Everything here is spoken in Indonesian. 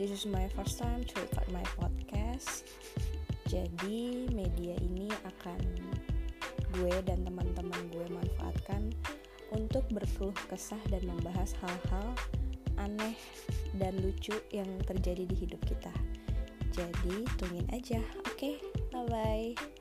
this is my first time to record my podcast. Jadi media ini akan gue dan teman-teman gue manfaatkan untuk berkeluh kesah dan membahas hal-hal aneh dan lucu yang terjadi di hidup kita. Jadi tungguin aja, oke? Okay? Bye bye.